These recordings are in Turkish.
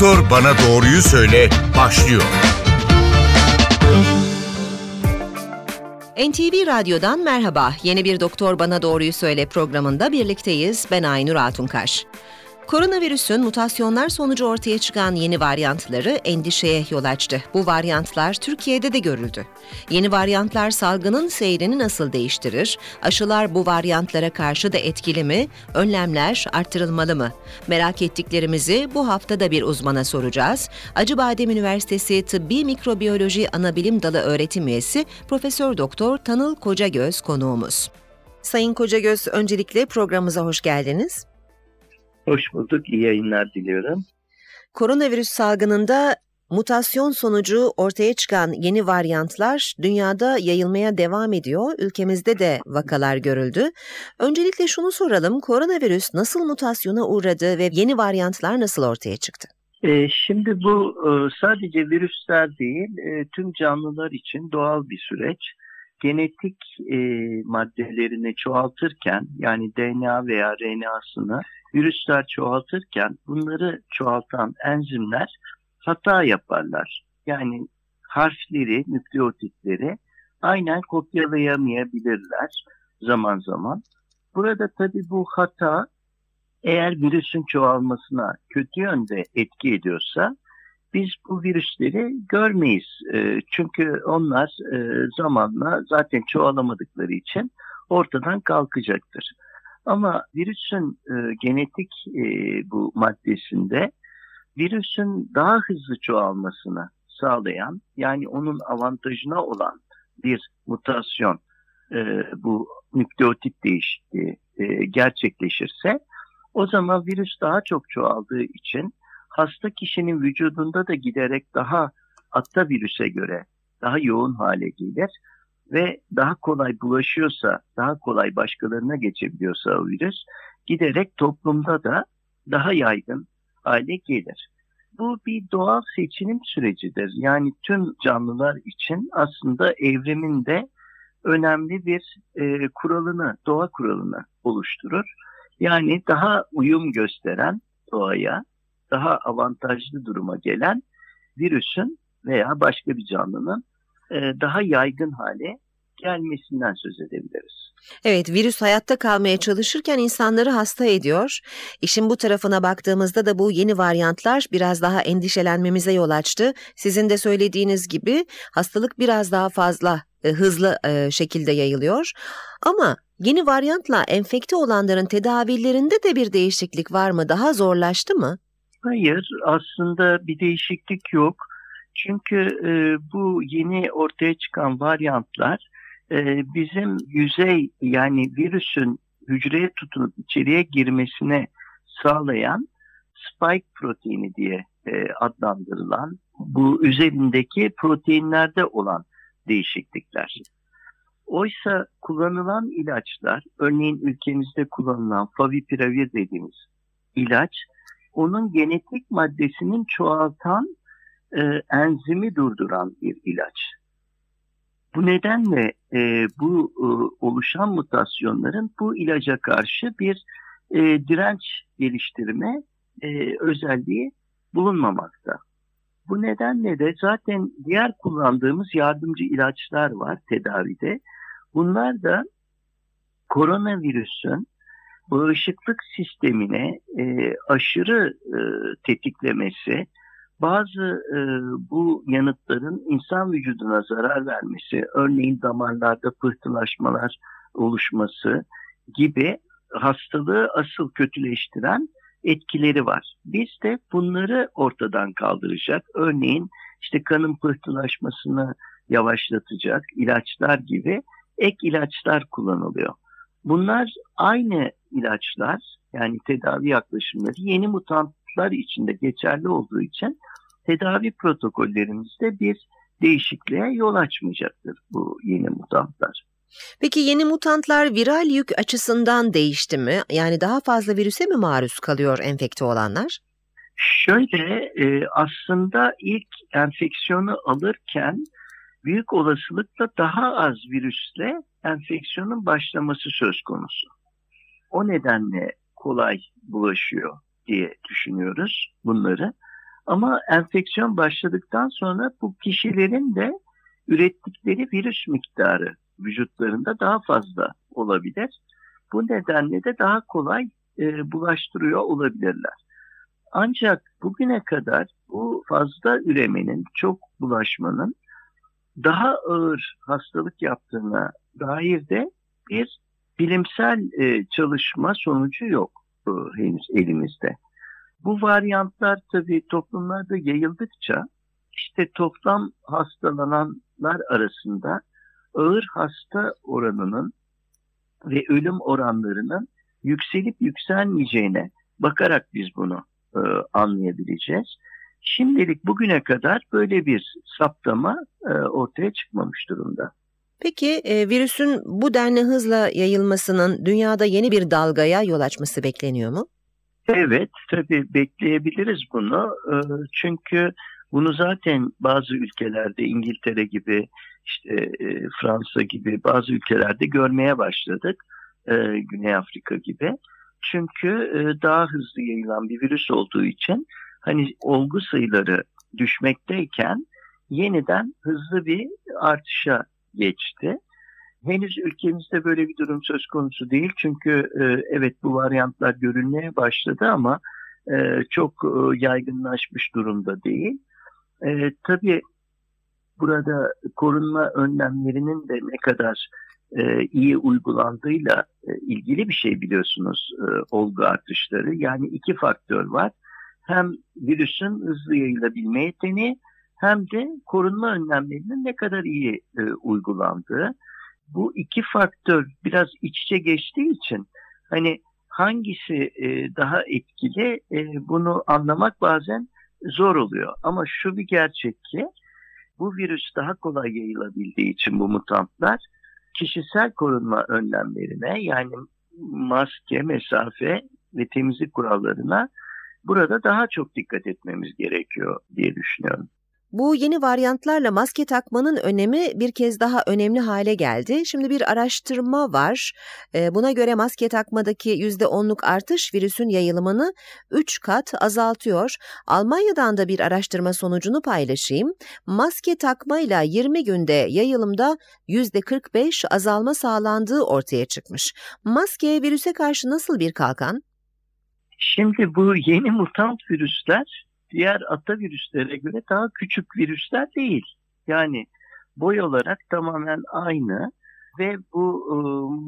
Doktor Bana Doğruyu Söyle başlıyor. NTV Radyo'dan merhaba. Yeni bir Doktor Bana Doğruyu Söyle programında birlikteyiz. Ben Aynur Altunkaş. Koronavirüsün mutasyonlar sonucu ortaya çıkan yeni varyantları endişeye yol açtı. Bu varyantlar Türkiye'de de görüldü. Yeni varyantlar salgının seyrini nasıl değiştirir? Aşılar bu varyantlara karşı da etkili mi? Önlemler arttırılmalı mı? Merak ettiklerimizi bu hafta da bir uzmana soracağız. Acıbadem Üniversitesi Tıbbi Mikrobiyoloji Anabilim Dalı öğretim üyesi Profesör Doktor Tanıl Kocagöz konuğumuz. Sayın Kocagöz, öncelikle programımıza hoş geldiniz. Hoş bulduk, iyi yayınlar diliyorum. Koronavirüs salgınında mutasyon sonucu ortaya çıkan yeni varyantlar dünyada yayılmaya devam ediyor. Ülkemizde de vakalar görüldü. Öncelikle şunu soralım, koronavirüs nasıl mutasyona uğradı ve yeni varyantlar nasıl ortaya çıktı? Ee, şimdi bu e, sadece virüsler değil, e, tüm canlılar için doğal bir süreç. Genetik e, maddelerini çoğaltırken yani DNA veya RNA'sını virüsler çoğaltırken bunları çoğaltan enzimler hata yaparlar. Yani harfleri, nükleotitleri aynen kopyalayamayabilirler zaman zaman. Burada tabii bu hata eğer virüsün çoğalmasına kötü yönde etki ediyorsa biz bu virüsleri görmeyiz. E, çünkü onlar e, zamanla zaten çoğalamadıkları için ortadan kalkacaktır. Ama virüsün e, genetik e, bu maddesinde virüsün daha hızlı çoğalmasını sağlayan yani onun avantajına olan bir mutasyon bu nükleotit değişikliği gerçekleşirse o zaman virüs daha çok çoğaldığı için hasta kişinin vücudunda da giderek daha atta virüse göre daha yoğun hale gelir ve daha kolay bulaşıyorsa, daha kolay başkalarına geçebiliyorsa o virüs giderek toplumda da daha yaygın hale gelir. Bu bir doğal seçilim sürecidir. Yani tüm canlılar için aslında evrimin de önemli bir e, kuralını, doğa kuralını oluşturur. Yani daha uyum gösteren doğaya, daha avantajlı duruma gelen virüsün veya başka bir canlının e, daha yaygın hale gelmesinden söz edebiliriz. Evet, virüs hayatta kalmaya çalışırken insanları hasta ediyor. İşin bu tarafına baktığımızda da bu yeni varyantlar biraz daha endişelenmemize yol açtı. Sizin de söylediğiniz gibi hastalık biraz daha fazla e, hızlı e, şekilde yayılıyor. Ama yeni varyantla enfekte olanların tedavilerinde de bir değişiklik var mı? Daha zorlaştı mı? Hayır, aslında bir değişiklik yok. Çünkü e, bu yeni ortaya çıkan varyantlar e, bizim yüzey yani virüsün hücreye tutunup içeriye girmesine sağlayan spike proteini diye e, adlandırılan bu üzerindeki proteinlerde olan değişiklikler. Oysa kullanılan ilaçlar, örneğin ülkemizde kullanılan favipiravir dediğimiz ilaç, onun genetik maddesinin çoğaltan e, enzimi durduran bir ilaç. Bu nedenle e, bu e, oluşan mutasyonların bu ilaca karşı bir e, direnç geliştirme e, özelliği bulunmamakta. Bu nedenle de zaten diğer kullandığımız yardımcı ilaçlar var tedavide. Bunlar da koronavirüsün bağışıklık sistemine e, aşırı e, tetiklemesi, bazı e, bu yanıtların insan vücuduna zarar vermesi, örneğin damarlarda pıhtılaşmalar oluşması gibi hastalığı asıl kötüleştiren etkileri var. Biz de bunları ortadan kaldıracak, örneğin işte kanın pıhtılaşmasını yavaşlatacak ilaçlar gibi ek ilaçlar kullanılıyor. Bunlar aynı ilaçlar yani tedavi yaklaşımları yeni mutantlar içinde geçerli olduğu için tedavi protokollerimizde bir değişikliğe yol açmayacaktır bu yeni mutantlar. Peki yeni mutantlar viral yük açısından değişti mi? Yani daha fazla virüse mi maruz kalıyor enfekte olanlar? Şöyle e, aslında ilk enfeksiyonu alırken büyük olasılıkla daha az virüsle enfeksiyonun başlaması söz konusu. O nedenle kolay bulaşıyor diye düşünüyoruz bunları. Ama enfeksiyon başladıktan sonra bu kişilerin de ürettikleri virüs miktarı vücutlarında daha fazla olabilir. Bu nedenle de daha kolay e, bulaştırıyor olabilirler. Ancak bugüne kadar bu fazla üremenin, çok bulaşmanın daha ağır hastalık yaptığına dair de bir bilimsel e, çalışma sonucu yok e, henüz elimizde. Bu varyantlar tabii toplumlarda yayıldıkça işte toplam hastalananlar arasında ağır hasta oranının ve ölüm oranlarının yükselip yükselmeyeceğine bakarak biz bunu e, anlayabileceğiz. Şimdilik bugüne kadar böyle bir saptama e, ortaya çıkmamış durumda. Peki e, virüsün bu denli hızla yayılmasının dünyada yeni bir dalgaya yol açması bekleniyor mu? Evet, tabii bekleyebiliriz bunu. E, çünkü bunu zaten bazı ülkelerde İngiltere gibi, işte e, Fransa gibi bazı ülkelerde görmeye başladık. E, Güney Afrika gibi. Çünkü e, daha hızlı yayılan bir virüs olduğu için hani olgu sayıları düşmekteyken yeniden hızlı bir artışa geçti. Henüz ülkemizde böyle bir durum söz konusu değil çünkü e, evet bu varyantlar görülmeye başladı ama e, çok e, yaygınlaşmış durumda değil. Tabii burada korunma önlemlerinin de ne kadar iyi uygulandığıyla ilgili bir şey biliyorsunuz olgu artışları. Yani iki faktör var. Hem virüsün hızlı yayılabilme yeteneği hem de korunma önlemlerinin ne kadar iyi e, uygulandığı. Bu iki faktör biraz iç içe geçtiği için hani hangisi e, daha etkili e, bunu anlamak bazen zor oluyor. Ama şu bir gerçek ki bu virüs daha kolay yayılabildiği için bu mutantlar kişisel korunma önlemlerine yani maske, mesafe ve temizlik kurallarına burada daha çok dikkat etmemiz gerekiyor diye düşünüyorum. Bu yeni varyantlarla maske takmanın önemi bir kez daha önemli hale geldi. Şimdi bir araştırma var. Ee, buna göre maske takmadaki %10'luk artış virüsün yayılımını 3 kat azaltıyor. Almanya'dan da bir araştırma sonucunu paylaşayım. Maske takmayla 20 günde yayılımda %45 azalma sağlandığı ortaya çıkmış. Maske virüse karşı nasıl bir kalkan? Şimdi bu yeni mutant virüsler diğer ata virüslere göre daha küçük virüsler değil. Yani boy olarak tamamen aynı ve bu e,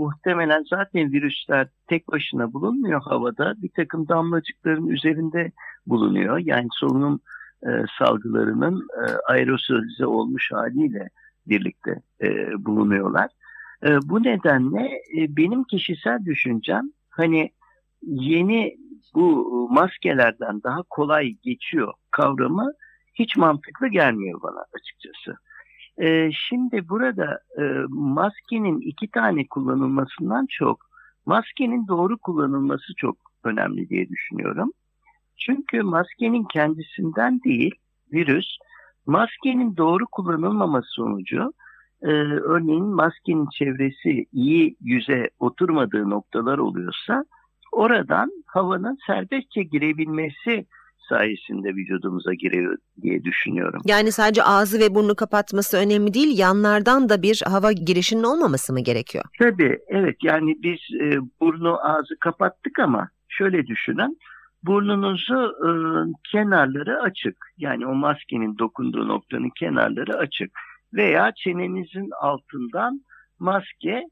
muhtemelen zaten virüsler tek başına bulunmuyor havada. Bir takım damlacıkların üzerinde bulunuyor. Yani solunum e, salgılarının e, aerosolize olmuş haliyle birlikte e, bulunuyorlar. E, bu nedenle e, benim kişisel düşüncem hani yeni bu maskelerden daha kolay geçiyor kavramı hiç mantıklı gelmiyor bana açıkçası. Ee, şimdi burada e, maskenin iki tane kullanılmasından çok maskenin doğru kullanılması çok önemli diye düşünüyorum. Çünkü maskenin kendisinden değil virüs maskenin doğru kullanılmaması sonucu e, örneğin maskenin çevresi iyi yüze oturmadığı noktalar oluyorsa oradan havanın serbestçe girebilmesi sayesinde vücudumuza giriyor diye düşünüyorum. Yani sadece ağzı ve burnu kapatması önemli değil, yanlardan da bir hava girişinin olmaması mı gerekiyor? Tabii, evet. Yani biz e, burnu ağzı kapattık ama şöyle düşünün. Burnunuzu e, kenarları açık. Yani o maskenin dokunduğu noktanın kenarları açık. Veya çenenizin altından maske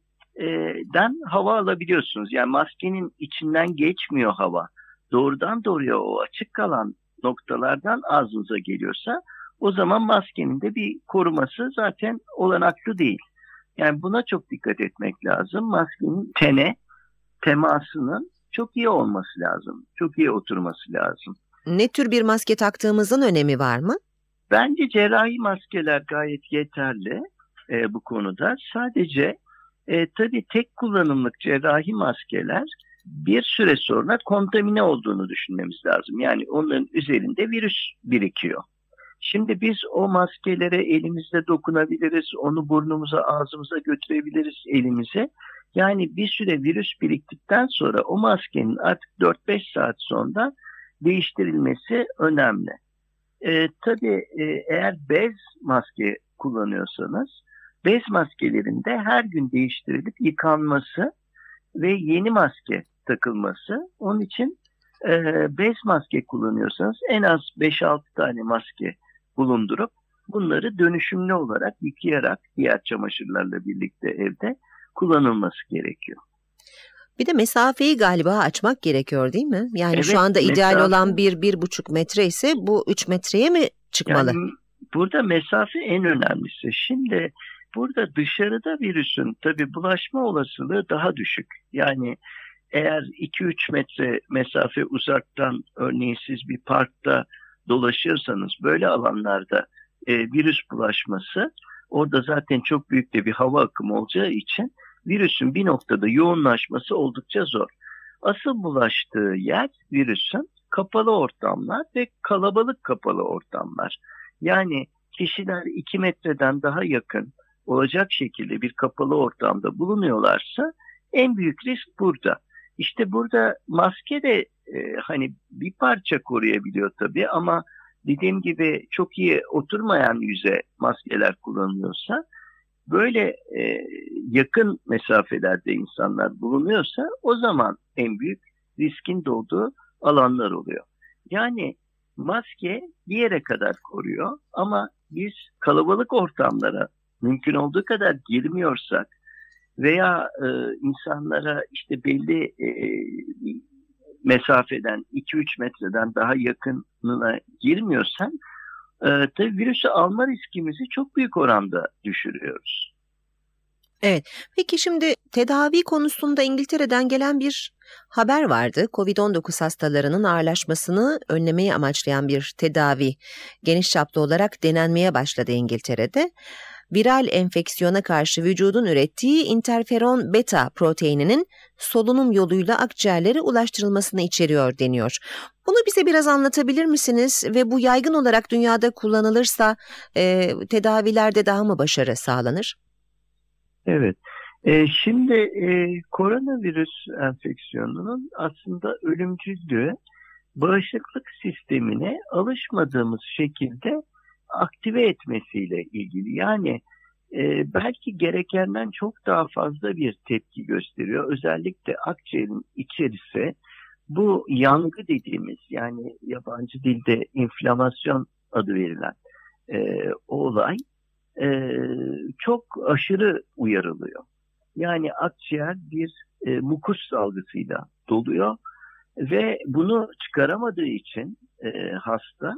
den hava alabiliyorsunuz. Yani maskenin içinden geçmiyor hava. Doğrudan doğruya o açık kalan noktalardan ağzınıza geliyorsa o zaman maskenin de bir koruması zaten olanaklı değil. Yani buna çok dikkat etmek lazım. Maskenin tene temasının çok iyi olması lazım. Çok iyi oturması lazım. Ne tür bir maske taktığımızın önemi var mı? Bence cerrahi maskeler gayet yeterli e, bu konuda. Sadece e, tabii tek kullanımlık cerrahi maskeler bir süre sonra kontamine olduğunu düşünmemiz lazım. Yani onların üzerinde virüs birikiyor. Şimdi biz o maskelere elimizde dokunabiliriz, onu burnumuza, ağzımıza götürebiliriz elimize. Yani bir süre virüs biriktikten sonra o maskenin artık 4-5 saat sonra değiştirilmesi önemli. E, tabii e, eğer bez maske kullanıyorsanız bez maskelerinde her gün değiştirilip yıkanması ve yeni maske takılması. Onun için e, bez maske kullanıyorsanız en az 5-6 tane maske bulundurup bunları dönüşümlü olarak yıkayarak diğer çamaşırlarla birlikte evde kullanılması gerekiyor. Bir de mesafeyi galiba açmak gerekiyor değil mi? Yani Evet, şu anda ideal mesafe- olan bir, bir buçuk metre ise bu üç metreye mi çıkmalı? Yani burada mesafe en önemlisi. Şimdi burada dışarıda virüsün tabi bulaşma olasılığı daha düşük. Yani eğer 2-3 metre mesafe uzaktan örneğin siz bir parkta dolaşıyorsanız böyle alanlarda e, virüs bulaşması orada zaten çok büyük de bir hava akımı olacağı için virüsün bir noktada yoğunlaşması oldukça zor. Asıl bulaştığı yer virüsün kapalı ortamlar ve kalabalık kapalı ortamlar. Yani kişiler 2 metreden daha yakın olacak şekilde bir kapalı ortamda bulunuyorlarsa en büyük risk burada. İşte burada maske de e, hani bir parça koruyabiliyor tabii ama dediğim gibi çok iyi oturmayan yüze maskeler kullanılıyorsa böyle e, yakın mesafelerde insanlar bulunuyorsa o zaman en büyük riskin doğduğu alanlar oluyor. Yani maske bir yere kadar koruyor ama biz kalabalık ortamlara mümkün olduğu kadar girmiyorsak veya e, insanlara işte belli e, mesafeden 2-3 metreden daha yakınına girmiyorsan e, tabii virüsü alma riskimizi çok büyük oranda düşürüyoruz. Peki şimdi tedavi konusunda İngiltere'den gelen bir haber vardı. Covid-19 hastalarının ağırlaşmasını önlemeyi amaçlayan bir tedavi geniş çaplı olarak denenmeye başladı İngiltere'de. Viral enfeksiyona karşı vücudun ürettiği interferon beta proteininin solunum yoluyla akciğerlere ulaştırılmasını içeriyor deniyor. Bunu bize biraz anlatabilir misiniz ve bu yaygın olarak dünyada kullanılırsa e, tedavilerde daha mı başarı sağlanır? Evet. E, şimdi e, koronavirüs enfeksiyonunun aslında ölümcüllüğü bağışıklık sistemine alışmadığımız şekilde aktive etmesiyle ilgili. Yani e, belki gerekenden çok daha fazla bir tepki gösteriyor. Özellikle akciğerin içerisi bu yangı dediğimiz yani yabancı dilde inflamasyon adı verilen e, o olay e, çok aşırı uyarılıyor. Yani akciğer bir e, mukus salgısıyla doluyor ve bunu çıkaramadığı için e, hasta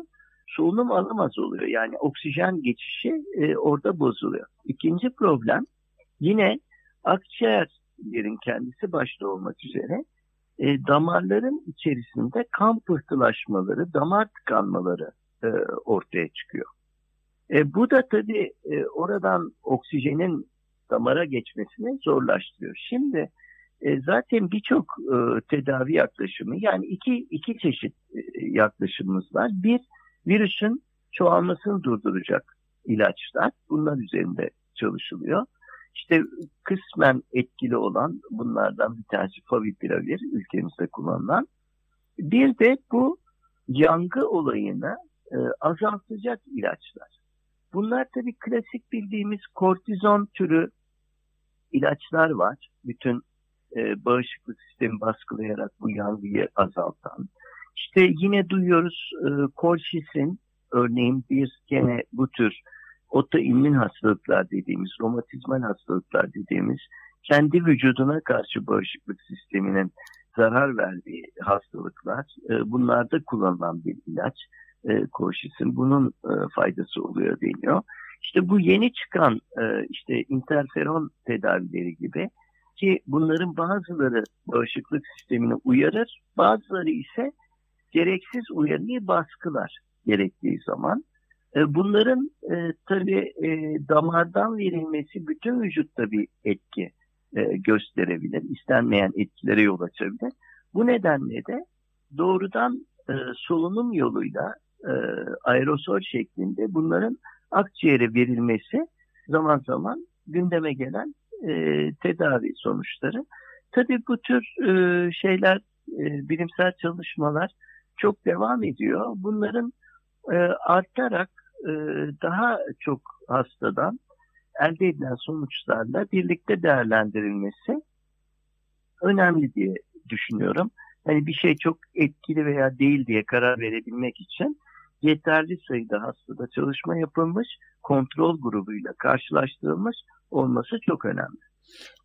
solunum alamaz oluyor. Yani oksijen geçişi e, orada bozuluyor. İkinci problem yine akciğerin kendisi başta olmak üzere e, damarların içerisinde kan pıhtılaşmaları, damar tıkanmaları e, ortaya çıkıyor. E, bu da tabii e, oradan oksijenin damara geçmesini zorlaştırıyor. Şimdi e, zaten birçok e, tedavi yaklaşımı yani iki, iki çeşit e, yaklaşımımız var. Bir virüsün çoğalmasını durduracak ilaçlar. Bunlar üzerinde çalışılıyor. İşte kısmen etkili olan bunlardan bir tanesi Favipiravir ülkemizde kullanılan. Bir de bu yangı olayını e, azaltacak ilaçlar. Bunlar tabii klasik bildiğimiz kortizon türü ilaçlar var. Bütün e, bağışıklık sistemi baskılayarak bu yangıyı azaltan. İşte yine duyuyoruz e, kolşisin örneğin bir gene bu tür otoimmün hastalıklar dediğimiz, romatizmal hastalıklar dediğimiz kendi vücuduna karşı bağışıklık sisteminin zarar verdiği hastalıklar. E, bunlarda kullanılan bir ilaç e, kolşisin. Bunun e, faydası oluyor deniyor. İşte bu yeni çıkan e, işte interferon tedavileri gibi ki bunların bazıları bağışıklık sistemini uyarır, bazıları ise gereksiz uyarıyı baskılar gerektiği zaman. E, bunların e, tabii e, damardan verilmesi bütün vücutta bir etki e, gösterebilir, istenmeyen etkilere yol açabilir. Bu nedenle de doğrudan e, solunum yoluyla e, aerosol şeklinde bunların akciğere verilmesi zaman zaman gündeme gelen e, tedavi sonuçları. Tabii bu tür e, şeyler, e, bilimsel çalışmalar çok devam ediyor. Bunların e, artarak e, daha çok hastadan elde edilen sonuçlarla birlikte değerlendirilmesi önemli diye düşünüyorum. Hani bir şey çok etkili veya değil diye karar verebilmek için yeterli sayıda hastada çalışma yapılmış, kontrol grubuyla karşılaştırılmış olması çok önemli.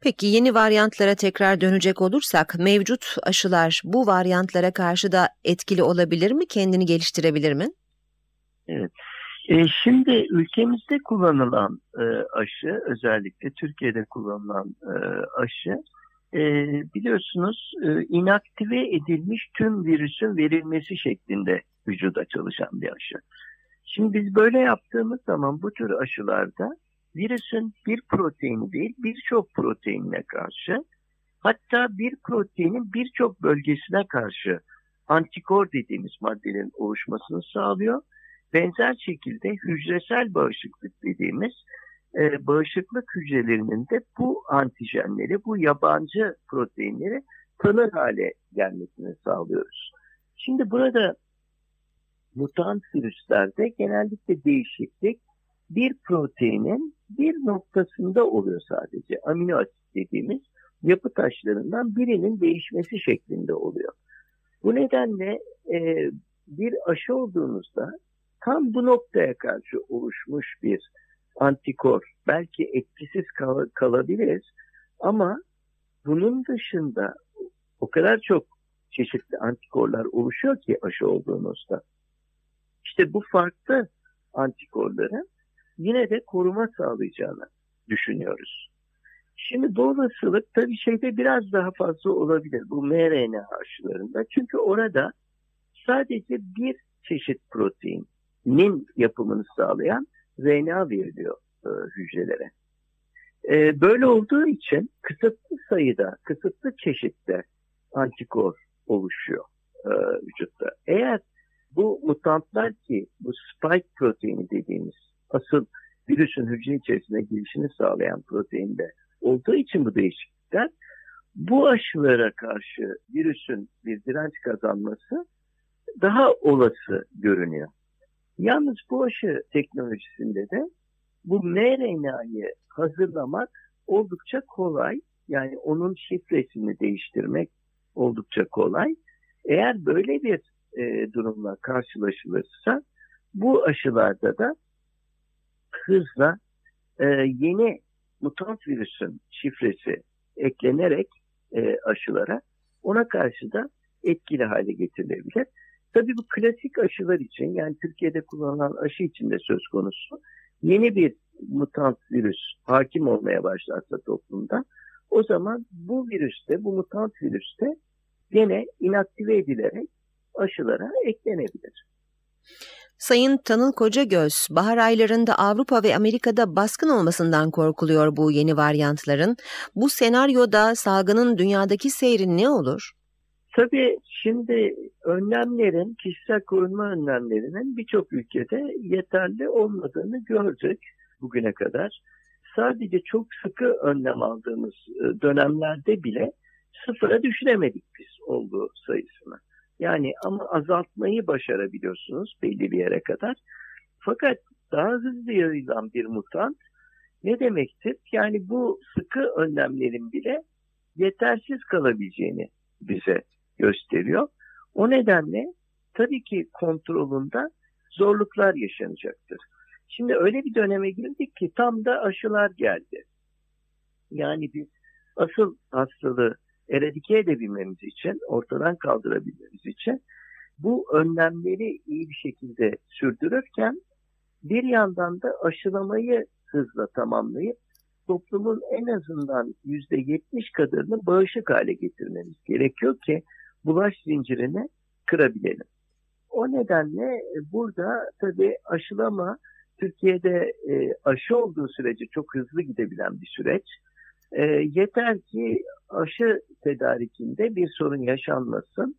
Peki yeni varyantlara tekrar dönecek olursak mevcut aşılar bu varyantlara karşı da etkili olabilir mi? Kendini geliştirebilir mi? Evet. E, şimdi ülkemizde kullanılan e, aşı özellikle Türkiye'de kullanılan e, aşı e, biliyorsunuz e, inaktive edilmiş tüm virüsün verilmesi şeklinde vücuda çalışan bir aşı. Şimdi biz böyle yaptığımız zaman bu tür aşılarda virüsün bir proteini değil birçok proteinine karşı hatta bir proteinin birçok bölgesine karşı antikor dediğimiz maddelerin oluşmasını sağlıyor. Benzer şekilde hücresel bağışıklık dediğimiz e, bağışıklık hücrelerinin de bu antijenleri, bu yabancı proteinleri tanır hale gelmesini sağlıyoruz. Şimdi burada mutant virüslerde genellikle değişiklik bir proteinin bir noktasında oluyor sadece. Amino asit dediğimiz yapı taşlarından birinin değişmesi şeklinde oluyor. Bu nedenle e, bir aşı olduğunuzda tam bu noktaya karşı oluşmuş bir antikor belki etkisiz kal kalabilir ama bunun dışında o kadar çok çeşitli antikorlar oluşuyor ki aşı olduğunuzda. İşte bu farklı antikorların yine de koruma sağlayacağını düşünüyoruz. Şimdi bu olasılık tabii şeyde biraz daha fazla olabilir bu mRNA aşılarında. Çünkü orada sadece bir çeşit proteinin yapımını sağlayan RNA veriliyor e, hücrelere. E, böyle olduğu için kısıtlı sayıda, kısıtlı çeşitte antikor oluşuyor e, vücutta. Eğer bu mutantlar ki bu spike proteini dediğimiz asıl virüsün hücre içerisine girişini sağlayan proteinde olduğu için bu değişiklikler bu aşılara karşı virüsün bir direnç kazanması daha olası görünüyor. Yalnız bu aşı teknolojisinde de bu mRNA'yı hazırlamak oldukça kolay. Yani onun şifresini değiştirmek oldukça kolay. Eğer böyle bir e, durumla karşılaşılırsa bu aşılarda da hızla e, yeni mutant virüsün şifresi eklenerek e, aşılara ona karşı da etkili hale getirilebilir. Tabii bu klasik aşılar için yani Türkiye'de kullanılan aşı için de söz konusu yeni bir mutant virüs hakim olmaya başlarsa toplumda o zaman bu virüste, bu mutant virüste gene inaktive edilerek aşılara eklenebilir. Sayın Tanıl Kocagöz, bahar aylarında Avrupa ve Amerika'da baskın olmasından korkuluyor bu yeni varyantların. Bu senaryoda salgının dünyadaki seyri ne olur? Tabii şimdi önlemlerin, kişisel korunma önlemlerinin birçok ülkede yeterli olmadığını gördük bugüne kadar. Sadece çok sıkı önlem aldığımız e, dönemlerde bile sıfıra düşüremedik biz olduğu sayısını. Yani ama azaltmayı başarabiliyorsunuz belli bir yere kadar. Fakat daha hızlı yayılan bir mutant ne demektir? Yani bu sıkı önlemlerin bile yetersiz kalabileceğini bize gösteriyor. O nedenle tabii ki kontrolünde zorluklar yaşanacaktır. Şimdi öyle bir döneme girdik ki tam da aşılar geldi. Yani biz asıl hastalığı eradike edebilmemiz için, ortadan kaldırabilmemiz için bu önlemleri iyi bir şekilde sürdürürken bir yandan da aşılamayı hızla tamamlayıp toplumun en azından yüzde yetmiş kadarını bağışık hale getirmemiz gerekiyor ki bulaş zincirini kırabilelim. O nedenle burada tabii aşılama Türkiye'de e, aşı olduğu sürece çok hızlı gidebilen bir süreç. E, yeter ki aşı tedarikinde bir sorun yaşanmasın.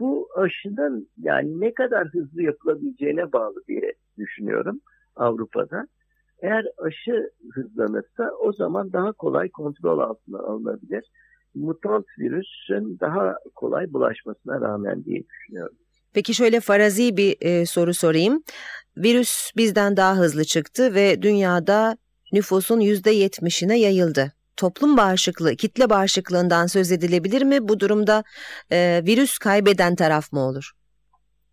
Bu aşının yani ne kadar hızlı yapılabileceğine bağlı diye düşünüyorum Avrupa'da. Eğer aşı hızlanırsa o zaman daha kolay kontrol altına alınabilir. Mutant virüsün daha kolay bulaşmasına rağmen diye düşünüyorum. Peki şöyle farazi bir e, soru sorayım. Virüs bizden daha hızlı çıktı ve dünyada nüfusun %70'ine yayıldı. Toplum bağışıklığı, kitle bağışıklığından söz edilebilir mi? Bu durumda e, virüs kaybeden taraf mı olur?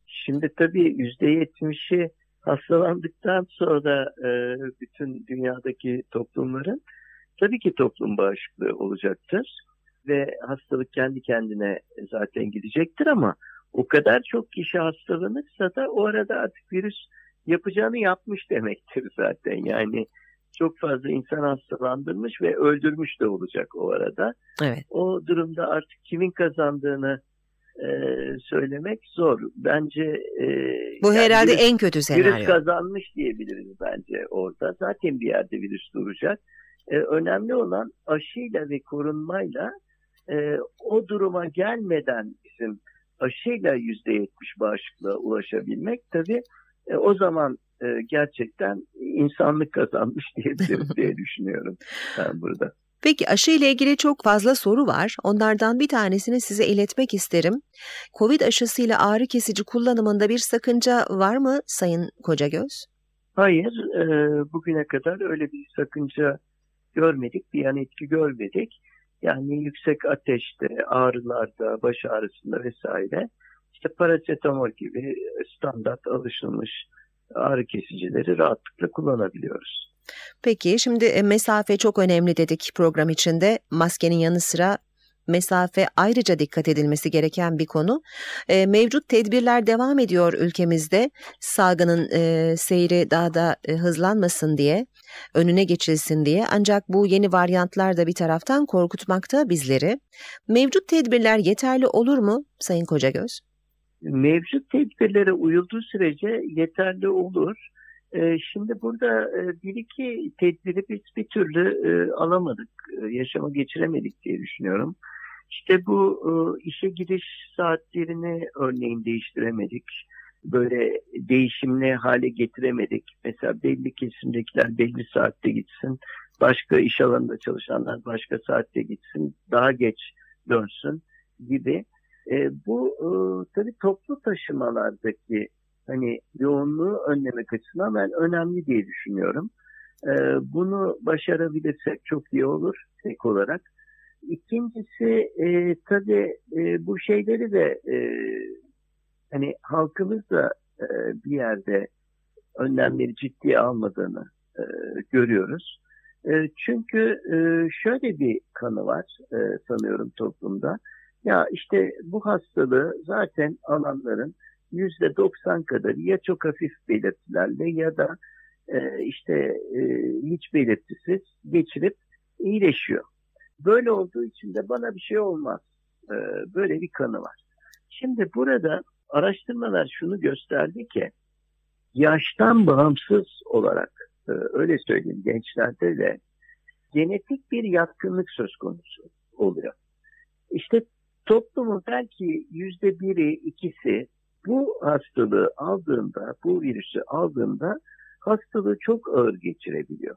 Şimdi tabii %70'i hastalandıktan sonra e, bütün dünyadaki toplumların tabii ki toplum bağışıklığı olacaktır ve hastalık kendi kendine zaten gidecektir ama o kadar çok kişi hastalanırsa da o arada artık virüs yapacağını yapmış demektir zaten. Yani çok fazla insan hastalandırmış ve öldürmüş de olacak o arada. Evet. O durumda artık kimin kazandığını e, söylemek zor. Bence e, bu yani herhalde virüs, en kötü senaryo. Virüs kazanmış diyebiliriz bence orada. Zaten bir yerde virüs duracak. E, önemli olan aşıyla ve korunmayla e, o duruma gelmeden bizim aşıyla yüzde yetmiş bağışıklığa ulaşabilmek tabii e, o zaman e, gerçekten insanlık kazanmış diyebiliriz diye düşünüyorum ben burada. Peki aşı ile ilgili çok fazla soru var. Onlardan bir tanesini size iletmek isterim. Covid aşısıyla ağrı kesici kullanımında bir sakınca var mı Sayın Kocagöz? Hayır, e, bugüne kadar öyle bir sakınca görmedik, bir yan etki görmedik. Yani yüksek ateşte, ağrılarda, baş ağrısında vesaire işte paracetamol gibi standart alışılmış ağrı kesicileri rahatlıkla kullanabiliyoruz. Peki şimdi e, mesafe çok önemli dedik program içinde. Maskenin yanı sıra mesafe ayrıca dikkat edilmesi gereken bir konu. E, mevcut tedbirler devam ediyor ülkemizde. Salgının e, seyri daha da hızlanmasın diye, önüne geçilsin diye. Ancak bu yeni varyantlar da bir taraftan korkutmakta bizleri. Mevcut tedbirler yeterli olur mu Sayın Kocagöz? Mevcut tedbirlere uyulduğu sürece yeterli olur. Ee, şimdi burada e, bir iki tedbiri biz bir türlü e, alamadık, e, yaşama geçiremedik diye düşünüyorum. İşte bu işe giriş saatlerini örneğin değiştiremedik. Böyle değişimli hale getiremedik. Mesela belli kesimdekiler belli saatte gitsin. Başka iş alanında çalışanlar başka saatte gitsin. Daha geç dönsün gibi. Bu tabii toplu taşımalardaki hani yoğunluğu önlemek açısından ben önemli diye düşünüyorum. E, bunu başarabilirsek çok iyi olur tek olarak. İkincisi e, tabii e, bu şeyleri de e, hani halkımız da e, bir yerde önlemleri ciddiye almadığını e, görüyoruz. E, çünkü e, şöyle bir kanı var e, sanıyorum toplumda. Ya işte bu hastalığı zaten alanların yüzde doksan kadar ya çok hafif belirtilerle ya da e, işte e, hiç belirtisiz geçirip iyileşiyor. Böyle olduğu için de bana bir şey olmaz. E, böyle bir kanı var. Şimdi burada araştırmalar şunu gösterdi ki yaştan bağımsız olarak e, öyle söyleyeyim gençlerde de genetik bir yatkınlık söz konusu oluyor. İşte toplumun belki yüzde biri, ikisi bu hastalığı aldığında, bu virüsü aldığında hastalığı çok ağır geçirebiliyor.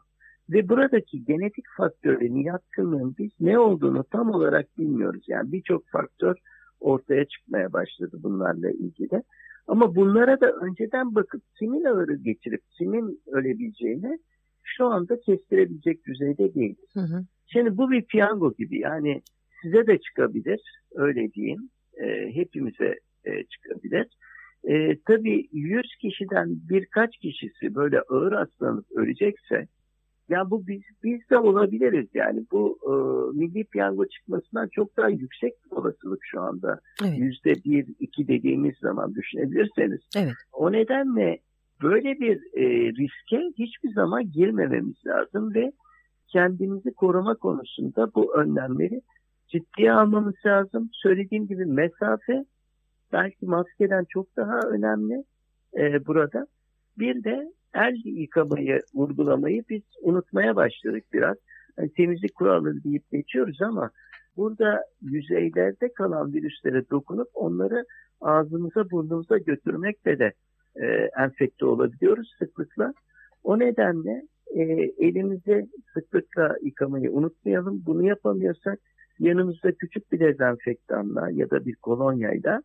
Ve buradaki genetik faktörlerin yatkınlığın biz ne olduğunu tam olarak bilmiyoruz. Yani birçok faktör ortaya çıkmaya başladı bunlarla ilgili. Ama bunlara da önceden bakıp kimin ağırı geçirip kimin ölebileceğini şu anda kestirebilecek düzeyde değil. Hı hı. Şimdi bu bir piyango gibi yani size de çıkabilir öyle diyeyim. E, hepimize e, çıkabilir. E, tabii 100 kişiden birkaç kişisi böyle ağır hastalanıp ölecekse ya bu biz, biz de olabiliriz yani bu e, milli piyango çıkmasından çok daha yüksek bir olasılık şu anda. Yüzde bir, iki dediğimiz zaman düşünebilirseniz. Evet. O nedenle böyle bir e, riske hiçbir zaman girmememiz lazım ve kendimizi koruma konusunda bu önlemleri ciddiye almamız lazım. Söylediğim gibi mesafe belki maskeden çok daha önemli e, burada. Bir de el yıkamayı, vurgulamayı biz unutmaya başladık biraz. Yani temizlik kuralları deyip geçiyoruz ama burada yüzeylerde kalan virüslere dokunup onları ağzımıza burnumuza götürmekle de e, enfekte olabiliyoruz sıklıkla. O nedenle e, elimizi sıklıkla yıkamayı unutmayalım. Bunu yapamıyorsak yanımızda küçük bir dezenfektanla ya da bir kolonyayla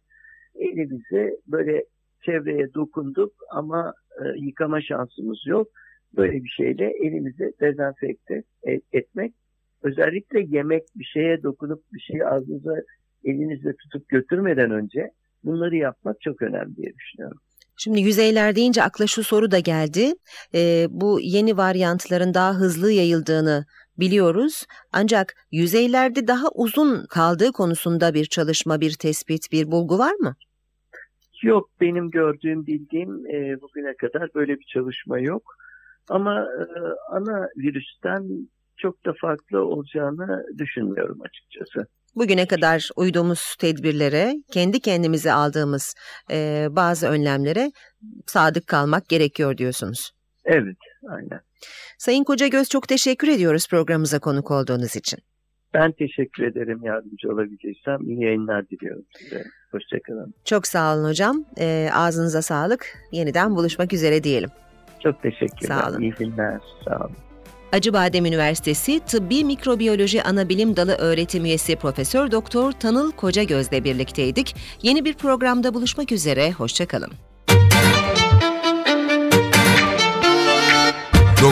elimizi böyle çevreye dokunduk ama e, yıkama şansımız yok. Böyle bir şeyle elimizi dezenfekte et- etmek. Özellikle yemek bir şeye dokunup bir şeyi ağzınıza elinizle tutup götürmeden önce bunları yapmak çok önemli diye düşünüyorum. Şimdi yüzeyler deyince akla şu soru da geldi. Ee, bu yeni varyantların daha hızlı yayıldığını biliyoruz. Ancak yüzeylerde daha uzun kaldığı konusunda bir çalışma, bir tespit, bir bulgu var mı? Yok benim gördüğüm bildiğim e, bugüne kadar böyle bir çalışma yok. Ama e, ana virüsten çok da farklı olacağını düşünmüyorum açıkçası. Bugüne kadar uyduğumuz tedbirlere, kendi kendimize aldığımız e, bazı önlemlere sadık kalmak gerekiyor diyorsunuz. Evet, aynen. Sayın Kocagöz çok teşekkür ediyoruz programımıza konuk olduğunuz için. Ben teşekkür ederim yardımcı olabileceksem. İyi yayınlar diliyorum size. Hoşçakalın. Çok sağ olun hocam. E, ağzınıza sağlık. Yeniden buluşmak üzere diyelim. Çok teşekkürler. Sağ olun. İyi günler. Sağ olun. Acıbadem Üniversitesi Tıbbi Mikrobiyoloji Anabilim Dalı öğretim üyesi Profesör Doktor Tanıl Kocagöz'le birlikteydik. Yeni bir programda buluşmak üzere. Hoşçakalın.